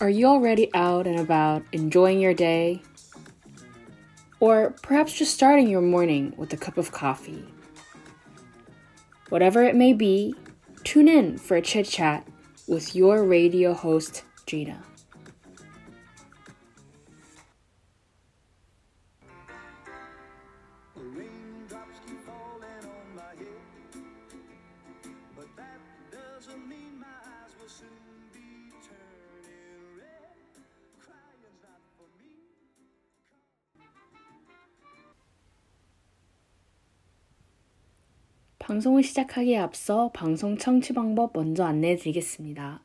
Are you already out and about enjoying your day? Or perhaps just starting your morning with a cup of coffee? Whatever it may be, tune in for a chit chat with your radio host, Gina. 방송을 시작하기에 앞서 방송 청취 방법 먼저 안내해 드리겠습니다.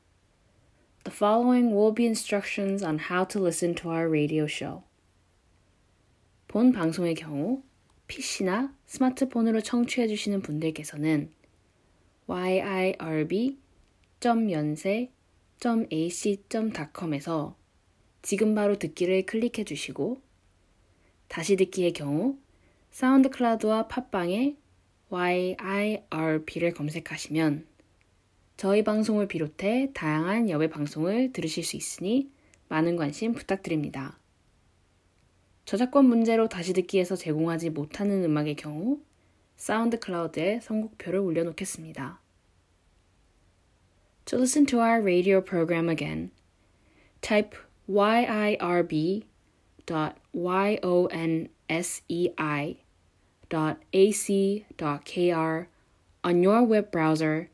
The following will be instructions on how to listen to our radio show. 본 방송의 경우 PC나 스마트폰으로 청취해 주시는 분들께서는 yirb.연세.ac.com에서 지금 바로 듣기를 클릭해 주시고 다시 듣기의 경우 사운드 클라우드와 팟빵에 YIRB를 검색하시면 저희 방송을 비롯해 다양한 여배 방송을 들으실 수 있으니 많은 관심 부탁드립니다. 저작권 문제로 다시 듣기에서 제공하지 못하는 음악의 경우 사운드 클라우드에 선곡표를 올려놓겠습니다. To listen to our radio program again, type yirb.yonsei www.ac.kr on your web browser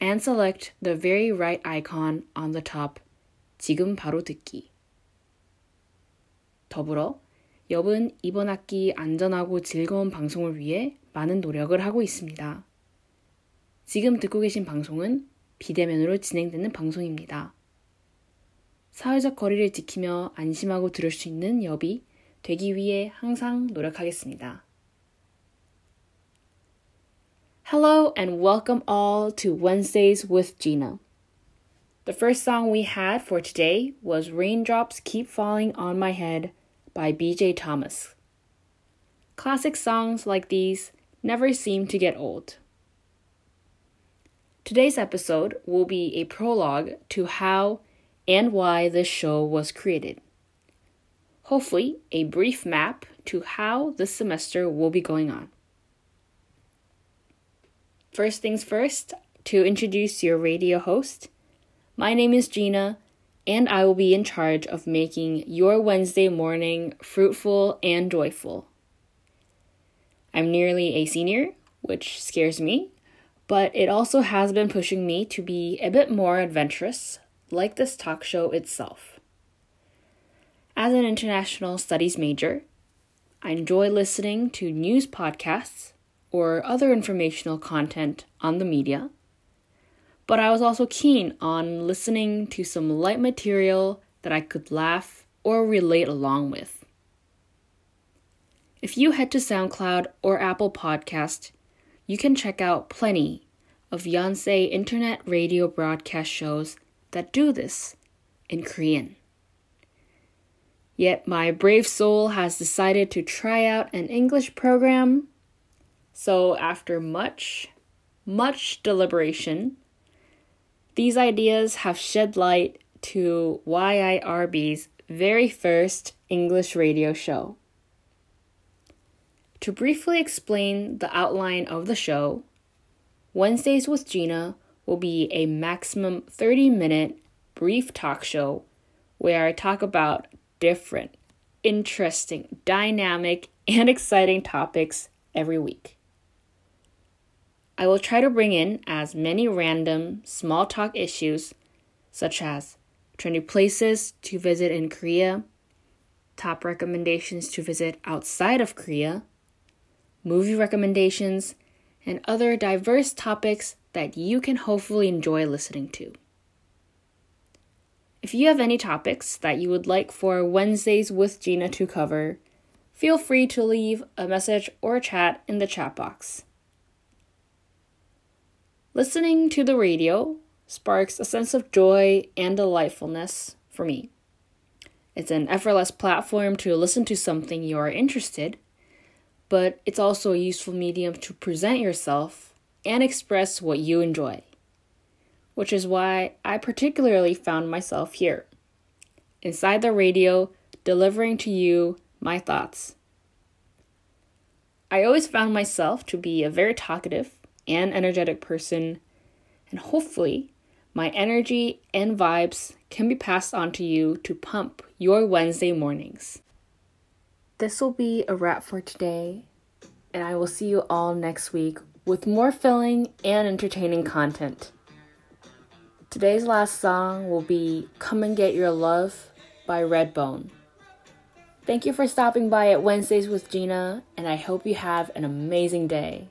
and select the very right icon on the top 지금 바로 듣기. 더불어 엽은 이번 학기 안전하고 즐거운 방송을 위해 많은 노력을 하고 있습니다. 지금 듣고 계신 방송은 비대면으로 진행되는 방송입니다. 사회적 거리를 지키며 안심하고 들을 수 있는 엽이 되기 위해 항상 노력하겠습니다. Hello and welcome all to Wednesdays with Gina. The first song we had for today was Raindrops Keep Falling on My Head by BJ Thomas. Classic songs like these never seem to get old. Today's episode will be a prologue to how and why this show was created. Hopefully, a brief map to how this semester will be going on. First things first, to introduce your radio host, my name is Gina, and I will be in charge of making your Wednesday morning fruitful and joyful. I'm nearly a senior, which scares me, but it also has been pushing me to be a bit more adventurous, like this talk show itself. As an international studies major, I enjoy listening to news podcasts or other informational content on the media. But I was also keen on listening to some light material that I could laugh or relate along with. If you head to SoundCloud or Apple Podcast, you can check out plenty of Yonsei internet radio broadcast shows that do this in Korean. Yet my brave soul has decided to try out an English program so, after much, much deliberation, these ideas have shed light to YIRB's very first English radio show. To briefly explain the outline of the show, Wednesdays with Gina will be a maximum 30 minute brief talk show where I talk about different, interesting, dynamic, and exciting topics every week. I will try to bring in as many random, small talk issues, such as trendy places to visit in Korea, top recommendations to visit outside of Korea, movie recommendations, and other diverse topics that you can hopefully enjoy listening to. If you have any topics that you would like for Wednesdays with Gina to cover, feel free to leave a message or chat in the chat box. Listening to the radio sparks a sense of joy and delightfulness for me. It's an effortless platform to listen to something you are interested, but it's also a useful medium to present yourself and express what you enjoy. Which is why I particularly found myself here, inside the radio, delivering to you my thoughts. I always found myself to be a very talkative and energetic person, and hopefully, my energy and vibes can be passed on to you to pump your Wednesday mornings. This will be a wrap for today, and I will see you all next week with more filling and entertaining content. Today's last song will be Come and Get Your Love by Redbone. Thank you for stopping by at Wednesdays with Gina, and I hope you have an amazing day.